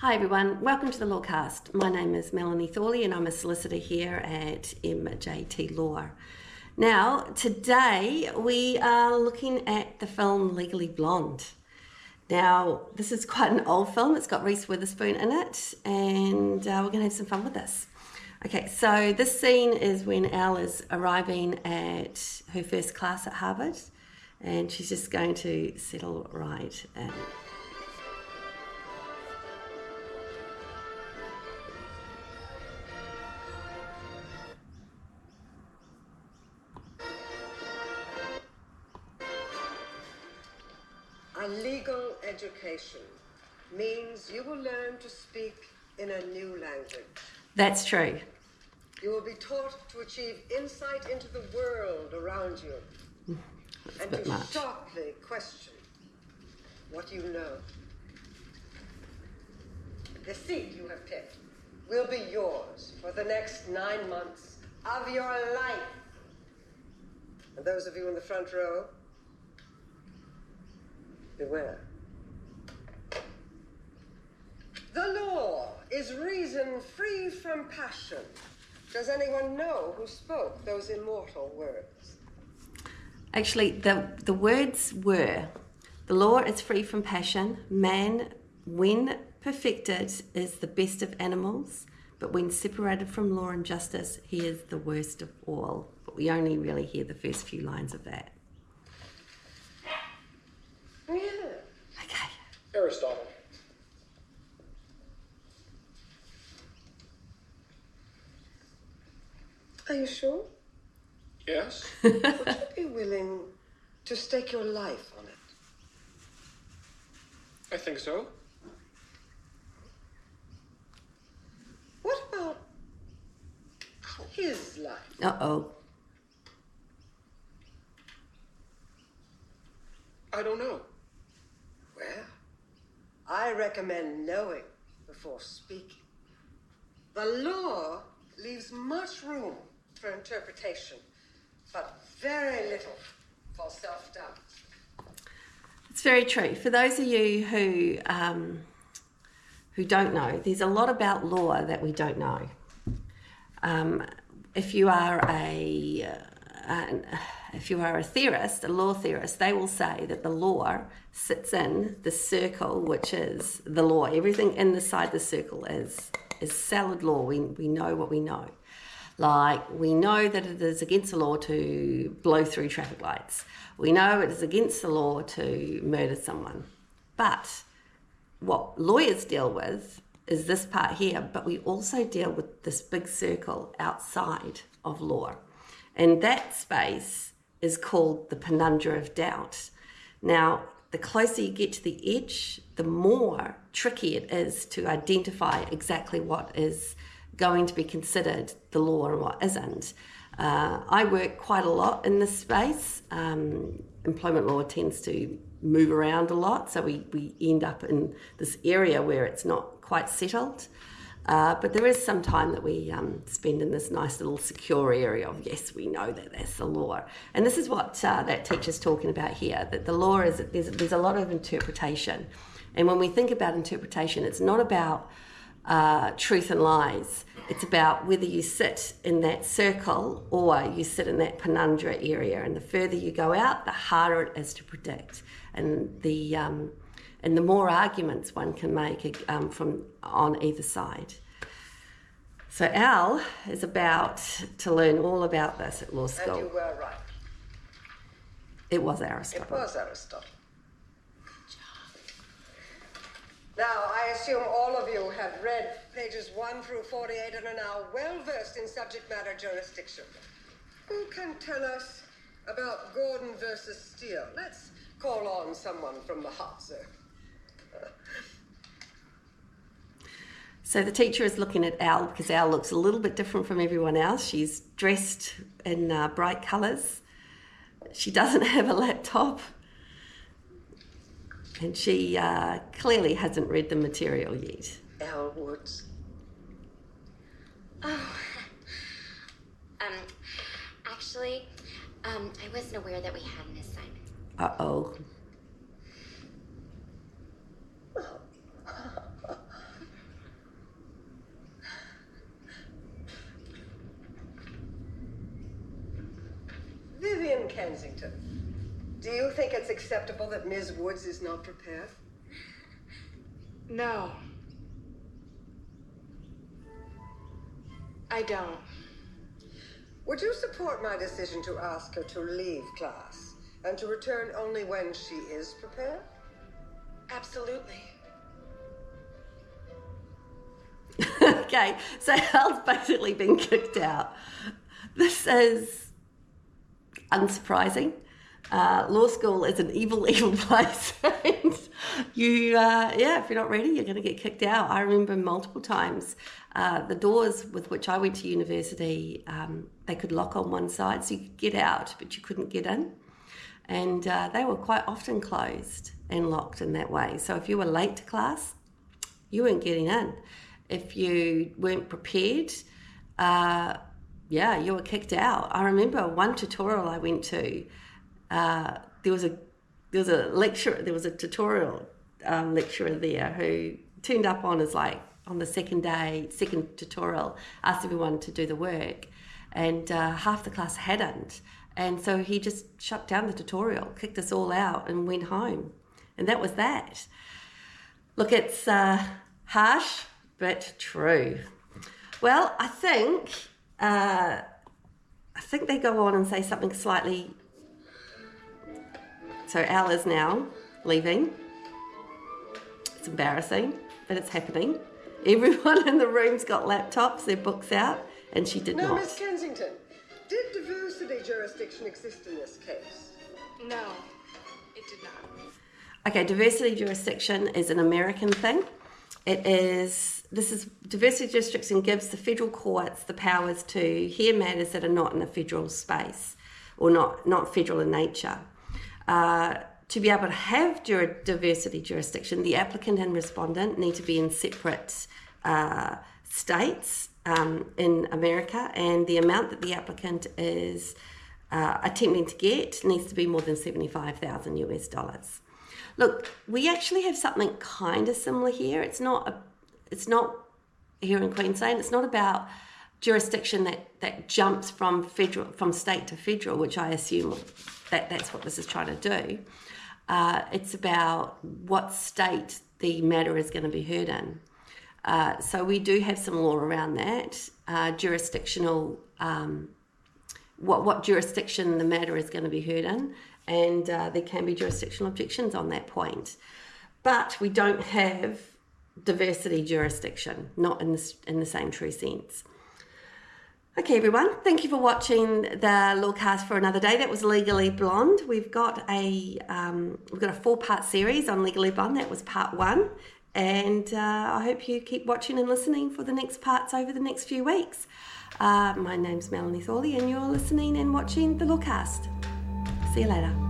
Hi everyone, welcome to the Lawcast. My name is Melanie Thorley and I'm a solicitor here at MJT Law. Now, today we are looking at the film Legally Blonde. Now, this is quite an old film, it's got Reese Witherspoon in it, and uh, we're going to have some fun with this. Okay, so this scene is when Elle is arriving at her first class at Harvard, and she's just going to settle right in. A legal education means you will learn to speak in a new language. That's true. You will be taught to achieve insight into the world around you That's and to much. sharply question what you know. The seat you have picked will be yours for the next nine months of your life. And those of you in the front row, beware. The law is reason free from passion. Does anyone know who spoke those immortal words? Actually, the, the words were the law is free from passion. Man, when perfected, is the best of animals, but when separated from law and justice, he is the worst of all. But we only really hear the first few lines of that. Yeah. Okay. Aristotle. Are you sure? Yes? Would you be willing to stake your life on it? I think so. What about his life? Uh oh. I don't know. Well, I recommend knowing before speaking. The law leaves much room for interpretation, but very little for self doubt. It's very true. For those of you who um, who don't know, there's a lot about law that we don't know. Um, if you are a uh, an, if you are a theorist, a law theorist, they will say that the law sits in the circle, which is the law. Everything inside the circle is is solid law. We we know what we know. Like, we know that it is against the law to blow through traffic lights. We know it is against the law to murder someone. But what lawyers deal with is this part here, but we also deal with this big circle outside of law. And that space is called the penumbra of doubt. Now, the closer you get to the edge, the more tricky it is to identify exactly what is going to be considered the law and what isn't. Uh, I work quite a lot in this space. Um, employment law tends to move around a lot, so we, we end up in this area where it's not quite settled. Uh, but there is some time that we um, spend in this nice little secure area of yes, we know that that's the law, and this is what uh, that teacher's talking about here. That the law is there's there's a lot of interpretation, and when we think about interpretation, it's not about uh, truth and lies. It's about whether you sit in that circle or you sit in that penumbra area. And the further you go out, the harder it is to predict. And the um, and the more arguments one can make um, from on either side. So Elle is about to learn all about this at law school. And you were right. It was Aristotle. It Aristotle. was Aristotle. Now, I assume all of you have read pages 1 through 48 and are now well versed in subject matter jurisdiction. Who can tell us about Gordon versus Steele? Let's call on someone from the hot zone. So the teacher is looking at Elle because Elle looks a little bit different from everyone else. She's dressed in uh, bright colours. She doesn't have a laptop. And she uh, clearly hasn't read the material yet. Elle Woods. Oh, um, actually, um, I wasn't aware that we had an assignment. Uh oh. Kensington, do you think it's acceptable that Ms. Woods is not prepared? No. I don't. Would you support my decision to ask her to leave class and to return only when she is prepared? Absolutely. okay, so Elle's basically been kicked out. This is unsurprising. Uh, law school is an evil, evil place. you, uh, yeah, if you're not ready, you're going to get kicked out. I remember multiple times uh, the doors with which I went to university, um, they could lock on one side, so you could get out, but you couldn't get in. And uh, they were quite often closed and locked in that way. So if you were late to class, you weren't getting in. If you weren't prepared, uh, yeah, you were kicked out. I remember one tutorial I went to. Uh, there was a there was a lecturer, there was a tutorial um, lecturer there who turned up on as like on the second day, second tutorial, asked everyone to do the work, and uh, half the class hadn't. And so he just shut down the tutorial, kicked us all out, and went home. And that was that. Look, it's uh, harsh, but true. Well, I think uh, I think they go on and say something slightly. So Elle is now leaving. It's embarrassing, but it's happening. Everyone in the room's got laptops, their books out, and she did Now, not. Miss Kensington, did diversity jurisdiction exist in this case? No, it did not. Okay, diversity jurisdiction is an American thing. It is this is diversity jurisdiction gives the federal courts the powers to hear matters that are not in the federal space or not not federal in nature. Uh, to be able to have diversity jurisdiction, the applicant and respondent need to be in separate uh, states um, in America, and the amount that the applicant is uh, attempting to get needs to be more than seventy-five thousand US dollars. Look, we actually have something kind of similar here. It's not a, it's not here in Queensland. It's not about jurisdiction that, that jumps from federal from state to federal, which I assume that that's what this is trying to do. Uh, it's about what state the matter is going to be heard in. Uh, so we do have some law around that uh, jurisdictional um, what what jurisdiction the matter is going to be heard in, and uh, there can be jurisdictional objections on that point. But we don't have diversity jurisdiction, not in the, in the same true sense. Okay, everyone, thank you for watching the Lawcast for another day. That was Legally Blonde. We've got a um, we've got a four part series on Legally Blonde. That was part one, and uh, I hope you keep watching and listening for the next parts over the next few weeks. Uh, my name's Melanie Thorley, and you're listening and watching the Lawcast. 你来了。